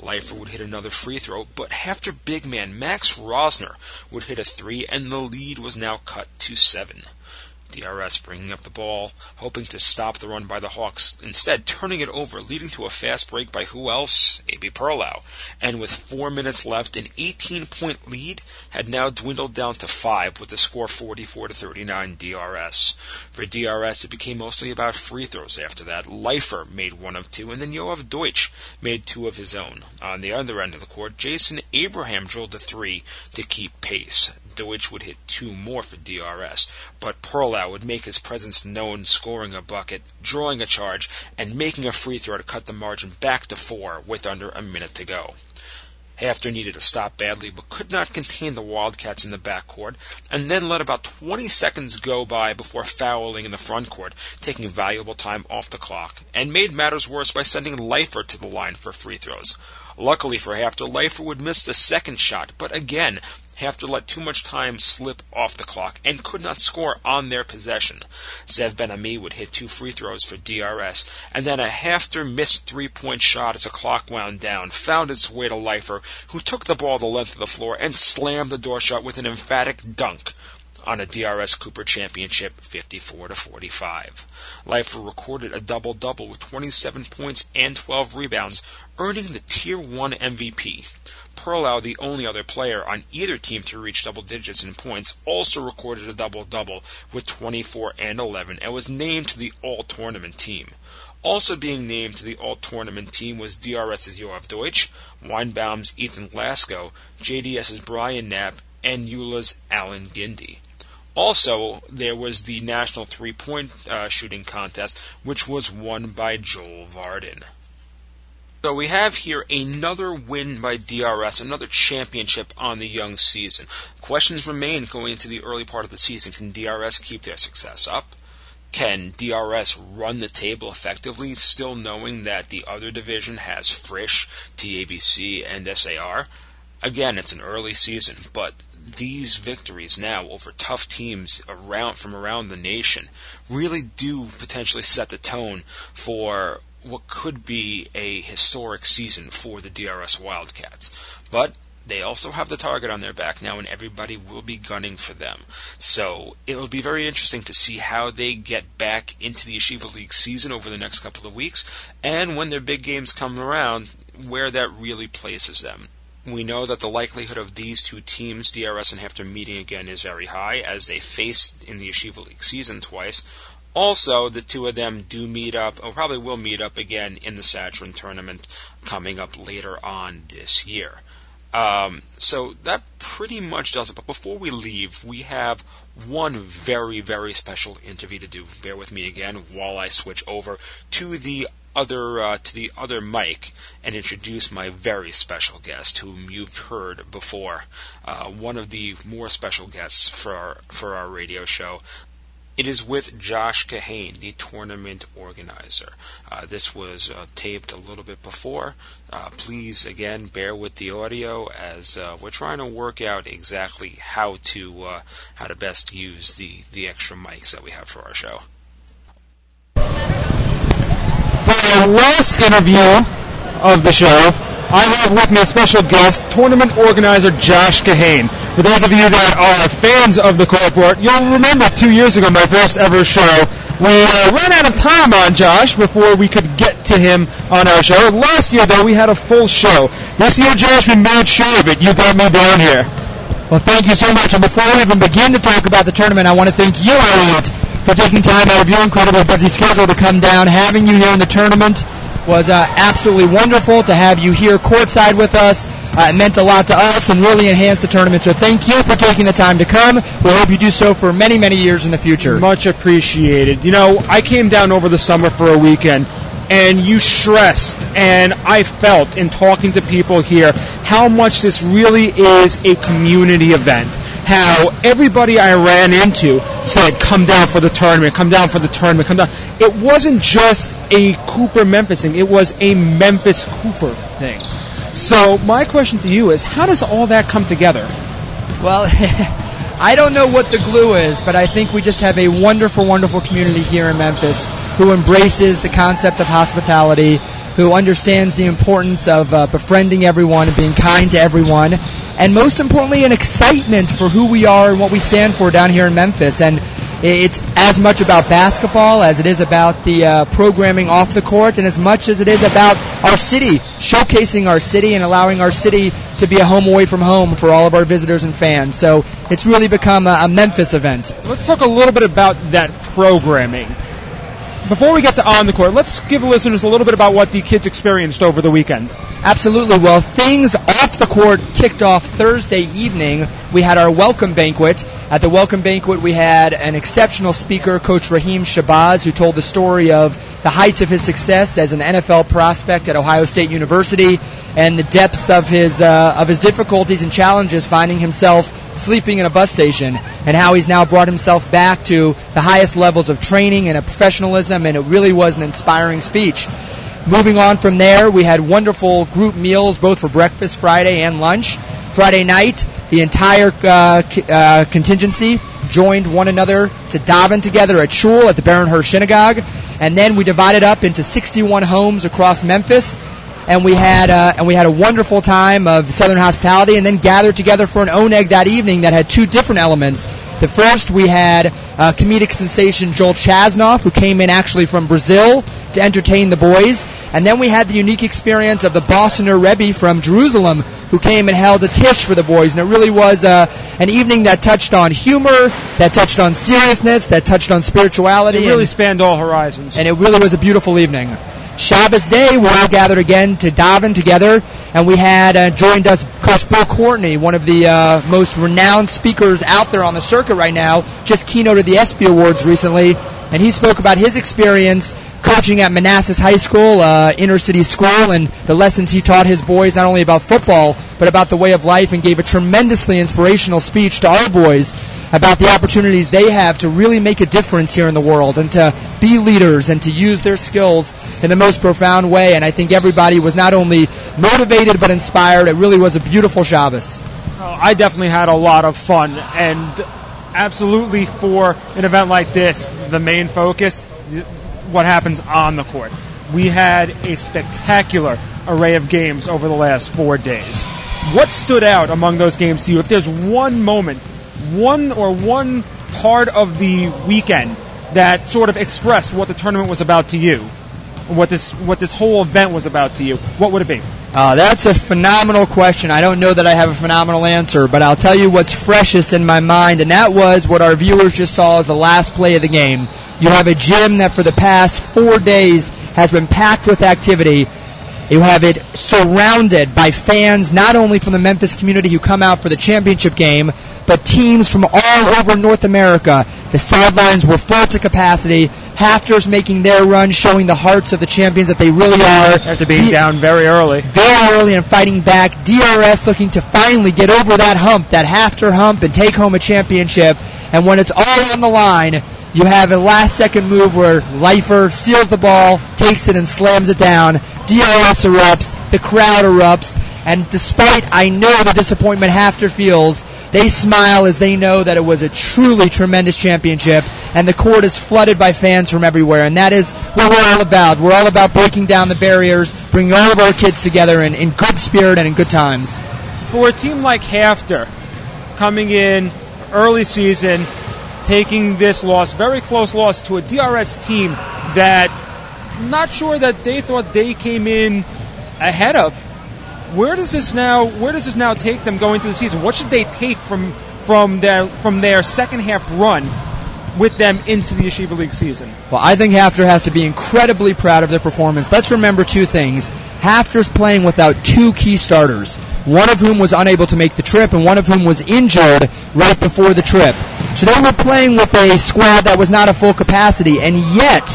Leifer would hit another free throw, but after big man Max Rosner would hit a three, and the lead was now cut to seven. DRS bringing up the ball, hoping to stop the run by the Hawks, instead turning it over, leading to a fast break by who else? A.B. Perlow. And with four minutes left, an 18 point lead had now dwindled down to five with the score 44 to 39 DRS. For DRS, it became mostly about free throws after that. Leifer made one of two, and then Yoav Deutsch made two of his own. On the other end of the court, Jason Abraham drilled a three to keep pace. Deutsch would hit two more for DRS, but Perlow would make his presence known scoring a bucket, drawing a charge, and making a free throw to cut the margin back to four with under a minute to go. HAFTR needed to stop badly, but could not contain the Wildcats in the backcourt, and then let about 20 seconds go by before fouling in the front court, taking valuable time off the clock, and made matters worse by sending Leifer to the line for free throws. Luckily for HAFTR, Leifer would miss the second shot, but again, HAFTR let too much time slip off the clock and could not score on their possession. Zev Ben-Ami would hit two free throws for DRS, and then a HAFTR missed three-point shot as the clock wound down found its way to Leifer, who took the ball the length of the floor and slammed the door shut with an emphatic dunk on a DRS Cooper Championship 54 to 45. Leifer recorded a double double with 27 points and 12 rebounds, earning the Tier 1 MVP. Perlow, the only other player on either team to reach double digits in points, also recorded a double double with 24 and 11 and was named to the All Tournament team. Also being named to the All Tournament team was DRS's Yoav Deutsch, Weinbaum's Ethan Glasgow, JDS's Brian Knapp, and YULA's Alan Gindi. Also, there was the national three point uh, shooting contest, which was won by Joel Varden. So we have here another win by DRS, another championship on the young season. Questions remain going into the early part of the season. Can DRS keep their success up? Can DRS run the table effectively, still knowing that the other division has Frisch, TABC, and SAR? Again, it's an early season, but these victories now over tough teams around from around the nation really do potentially set the tone for what could be a historic season for the DRS Wildcats. But they also have the target on their back now, and everybody will be gunning for them. So it will be very interesting to see how they get back into the Yeshiva League season over the next couple of weeks, and when their big games come around, where that really places them. We know that the likelihood of these two teams, DRS and HAFTR, meeting again is very high, as they faced in the Yeshiva League season twice. Also, the two of them do meet up, or probably will meet up again in the Saturn tournament coming up later on this year. Um, so that pretty much does it. But before we leave, we have one very, very special interview to do. Bear with me again while I switch over to the other uh, to the other mic and introduce my very special guest, whom you've heard before. Uh, one of the more special guests for our, for our radio show. It is with Josh Kahane, the tournament organizer. Uh, this was uh, taped a little bit before. Uh, please, again, bear with the audio as uh, we're trying to work out exactly how to uh, how to best use the the extra mics that we have for our show. For our last interview of the show, I have with me a special guest, tournament organizer Josh Kahane. For those of you that are fans of the Court Report, you'll remember two years ago, my first ever show, we uh, ran out of time on Josh before we could get to him on our show. Last year, though, we had a full show. This year, Josh, we made sure of it. You got me down here. Well, thank you so much. And before we even begin to talk about the tournament, I want to thank you, Elliot, for taking time out of your incredibly busy schedule to come down. Having you here in the tournament was uh, absolutely wonderful to have you here courtside with us. Uh, it meant a lot to us and really enhanced the tournament. So thank you for taking the time to come. We hope you do so for many, many years in the future. Much appreciated. You know, I came down over the summer for a weekend, and you stressed, and I felt in talking to people here how much this really is a community event. How everybody I ran into said, "Come down for the tournament, come down for the tournament, come down." It wasn't just a Cooper Memphis thing; it was a Memphis Cooper thing. So my question to you is, how does all that come together? Well, <laughs> I don't know what the glue is, but I think we just have a wonderful, wonderful community here in Memphis who embraces the concept of hospitality, who understands the importance of uh, befriending everyone and being kind to everyone, and most importantly, an excitement for who we are and what we stand for down here in Memphis. And it's as much about basketball as it is about the uh, programming off the court, and as much as it is about our city, showcasing our city and allowing our city to be a home away from home for all of our visitors and fans. So it's really become a, a Memphis event. Let's talk a little bit about that programming. Before we get to on the court, let's give listeners a little bit about what the kids experienced over the weekend. Absolutely. Well, things off the court kicked off Thursday evening. We had our welcome banquet. At the welcome banquet, we had an exceptional speaker, Coach Raheem Shabazz, who told the story of the heights of his success as an NFL prospect at Ohio State University and the depths of his uh, of his difficulties and challenges finding himself sleeping in a bus station and how he's now brought himself back to the highest levels of training and a professionalism and it really was an inspiring speech. Moving on from there, we had wonderful group meals both for breakfast Friday and lunch. Friday night, the entire uh, c- uh, contingency joined one another to daven together at shul at the Baron Hirsch Synagogue, and then we divided up into 61 homes across Memphis. And we had uh, and we had a wonderful time of Southern hospitality, and then gathered together for an oneg that evening that had two different elements. The first we had uh, comedic sensation Joel Chasnoff, who came in actually from Brazil to entertain the boys, and then we had the unique experience of the Bostoner Rebbe from Jerusalem, who came and held a tish for the boys, and it really was uh, an evening that touched on humor, that touched on seriousness, that touched on spirituality. It really spanned all horizons. and it really was a beautiful evening. Shabbos day, We're all gathered again to daven together, and we had uh, joined us Coach Bill Courtney, one of the uh, most renowned speakers out there on the circuit right now, just keynoted the ESPY Awards recently, and he spoke about his experience coaching at Manassas High School, uh, inner city school, and the lessons he taught his boys not only about football, but about the way of life, and gave a tremendously inspirational speech to our boys about the opportunities they have to really make a difference here in the world and to be leaders and to use their skills in the most profound way. And I think everybody was not only motivated but inspired. It really was a beautiful Shabbos. Uh, I definitely had a lot of fun, and absolutely for an event like this, the main focus, what happens on the court. We had a spectacular array of games over the last four days. What stood out among those games to you? If there's one moment, one or one part of the weekend that sort of expressed what the tournament was about to you, what this what this whole event was about to you, what would it be? Uh, that's a phenomenal question. I don't know that I have a phenomenal answer, but I'll tell you what's freshest in my mind, and that was what our viewers just saw as the last play of the game. You have a gym that for the past four days has been packed with activity. You have it surrounded by fans, not only from the Memphis community who come out for the championship game, but teams from all over North America. The sidelines were full to capacity. HAFTRs making their run, showing the hearts of the champions that they really are. After being D- down very early. very early and fighting back. DRS looking to finally get over that hump, that HAFTR hump, and take home a championship. And when it's all on the line, you have a last second move where Leifer steals the ball, takes it, and slams it down. DRS erupts, the crowd erupts, and despite I know the disappointment HAFTR feels, they smile as they know that it was a truly tremendous championship, and the court is flooded by fans from everywhere, and that is what we're all about. We're all about breaking down the barriers, bringing all of our kids together in, in good spirit and in good times. for a team like HAFTR coming in early season, taking this loss, very close loss to a DRS team that not sure that they thought they came in ahead of. Where does this now? Where does this now take them going through the season? What should they take from from their from their second half run with them into the Yeshiva League season? Well, I think HAFTR has to be incredibly proud of their performance. Let's remember two things. HAFTR's playing without two key starters, one of whom was unable to make the trip and one of whom was injured right before the trip. So they were playing with a squad that was not at full capacity, and yet,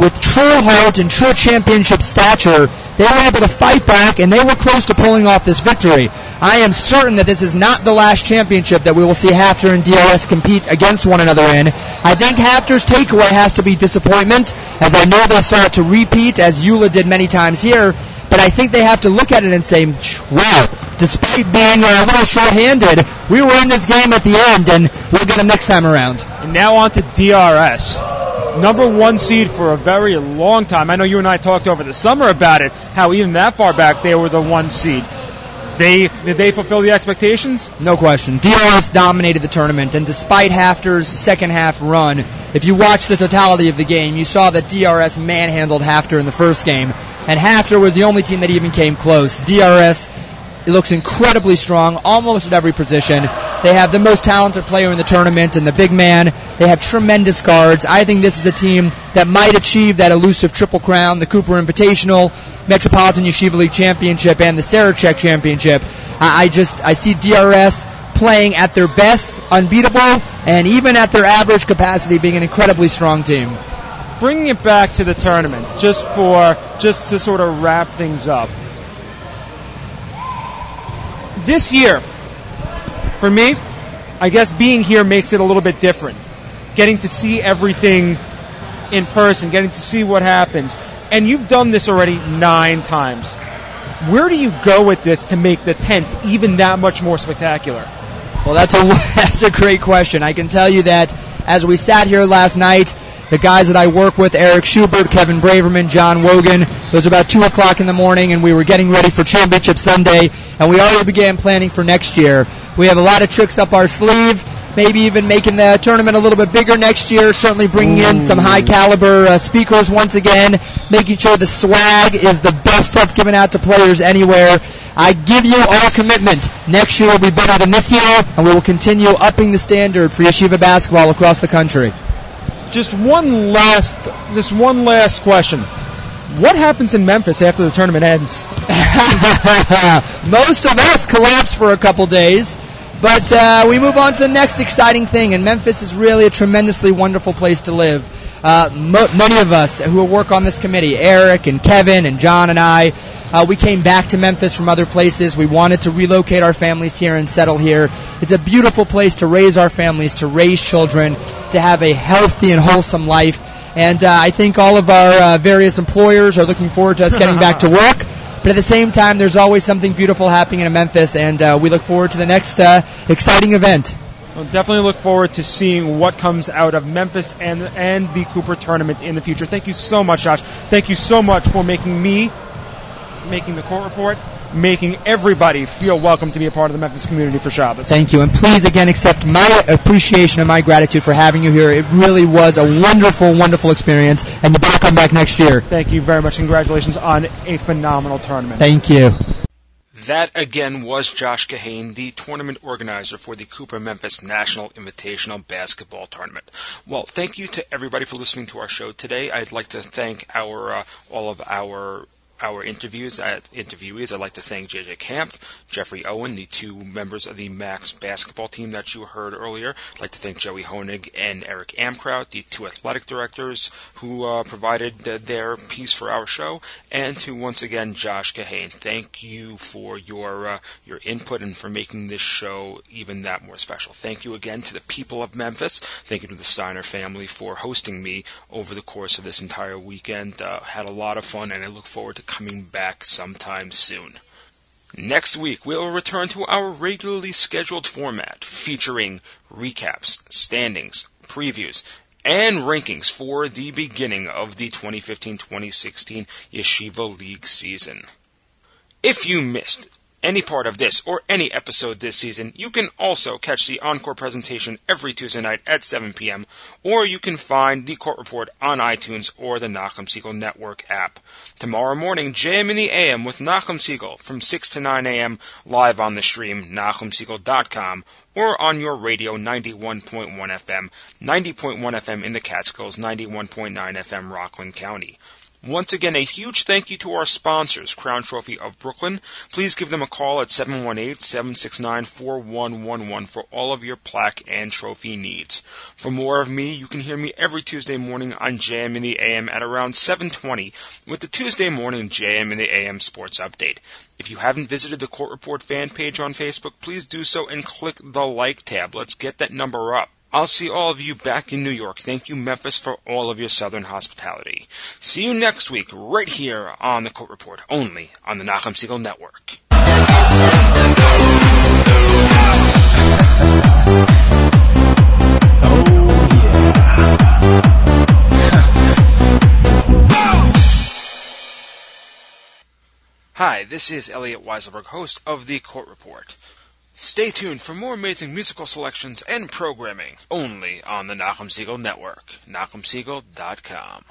with true heart and true championship stature, they were able to fight back and they were close to pulling off this victory. I am certain that this is not the last championship that we will see HAFTR and DRS compete against one another in. I think HAFTR's takeaway has to be disappointment, as I know they sought to repeat, as YULA did many times here, but I think they have to look at it and say, wow, despite being a little short-handed, we were in this game at the end and we'll get them next time around. And now on to DRS. Number one seed for a very long time. I know you and I talked over the summer about it, how even that far back they were the one seed. They did they fulfill the expectations? No question. DRS dominated the tournament, and despite HAFTR's second half run, if you watch the totality of the game, you saw that DRS manhandled HAFTR in the first game, and Hafter was the only team that even came close. DRS it looks incredibly strong, almost at every position. They have the most talented player in the tournament and the big man. They have tremendous guards. I think this is a team that might achieve that elusive triple crown, the Cooper Invitational, Metropolitan Yeshiva League Championship, and the Sarachek Championship. I just, I see DRS playing at their best, unbeatable, and even at their average capacity being an incredibly strong team. Bringing it back to the tournament, just for, just to sort of wrap things up. This year, for me, I guess being here makes it a little bit different. Getting to see everything in person, getting to see what happens. And you've done this already nine times. Where do you go with this to make the 10th even that much more spectacular? Well, that's a, <laughs> that's a great question. I can tell you that as we sat here last night, the guys that I work with, Eric Schubert, Kevin Braverman, John Wogan. It was about 2 o'clock in the morning, and we were getting ready for Championship Sunday, and we already began planning for next year. We have a lot of tricks up our sleeve, maybe even making the tournament a little bit bigger next year, certainly bringing in some high caliber uh, speakers once again, making sure the swag is the best stuff given out to players anywhere. I give you our commitment. Next year will be better than this year, and we will continue upping the standard for yeshiva basketball across the country just one last, just one last question. What happens in Memphis after the tournament ends? <laughs> Most of us collapse for a couple days, but uh, we move on to the next exciting thing. And Memphis is really a tremendously wonderful place to live. Uh, mo- many of us who work on this committee, Eric and Kevin and John and I, uh, we came back to Memphis from other places. We wanted to relocate our families here and settle here. It's a beautiful place to raise our families, to raise children, to have a healthy and wholesome life. And uh, I think all of our uh, various employers are looking forward to us getting back to work. But at the same time, there's always something beautiful happening in Memphis, and uh, we look forward to the next uh, exciting event. We'll definitely look forward to seeing what comes out of Memphis and and the Cooper tournament in the future. Thank you so much, Josh. Thank you so much for making me making the court report, making everybody feel welcome to be a part of the Memphis community for Shabbos. Thank you. And please again accept my appreciation and my gratitude for having you here. It really was a wonderful, wonderful experience, and you better come back next year. Thank you very much. Congratulations on a phenomenal tournament. Thank you. That again was Josh Kahane, the tournament organizer for the Cooper Memphis National Invitational Basketball Tournament. Well, thank you to everybody for listening to our show today. I'd like to thank our uh, all of our our interviews at interviewees. I'd like to thank JJ Camp, Jeffrey Owen, the two members of the Max basketball team that you heard earlier. I'd like to thank Joey Honig and Eric Amkraut, the two athletic directors who uh, provided the, their piece for our show, and to once again Josh Kahane. Thank you for your uh, your input and for making this show even that more special. Thank you again to the people of Memphis. Thank you to the Steiner family for hosting me over the course of this entire weekend. Uh, had a lot of fun, and I look forward to coming back sometime soon. Next week, we'll return to our regularly scheduled format featuring recaps, standings, previews, and rankings for the beginning of the 2015-2016 Yeshiva League season. If you missed any part of this or any episode this season, you can also catch the encore presentation every Tuesday night at 7 p.m., or you can find the court report on iTunes or the Nachum Segal Network app. Tomorrow morning, JM in the AM with Nachum Segal from 6 to 9 a.m. live on the stream, NachumSegal.com, or on your radio 91.1 FM, 90.1 FM in the Catskills, 91.9 FM Rockland County. Once again, a huge thank you to our sponsors, Crown Trophy of Brooklyn. Please give them a call at 718-769-4111 for all of your plaque and trophy needs. For more of me, you can hear me every Tuesday morning on JM in the AM at around 720 with the Tuesday morning JM in the AM Sports Update. If you haven't visited the Court Report fan page on Facebook, please do so and click the like tab. Let's get that number up. I'll see all of you back in New York. Thank you, Memphis, for all of your southern hospitality. See you next week, right here on the Court Report, only on the Nachum Segal Network. Oh, Hi, this is Elliot Weiselberg, host of the Court Report. Stay tuned for more amazing musical selections and programming only on the Nachum Segal Network, NachumSegal.com.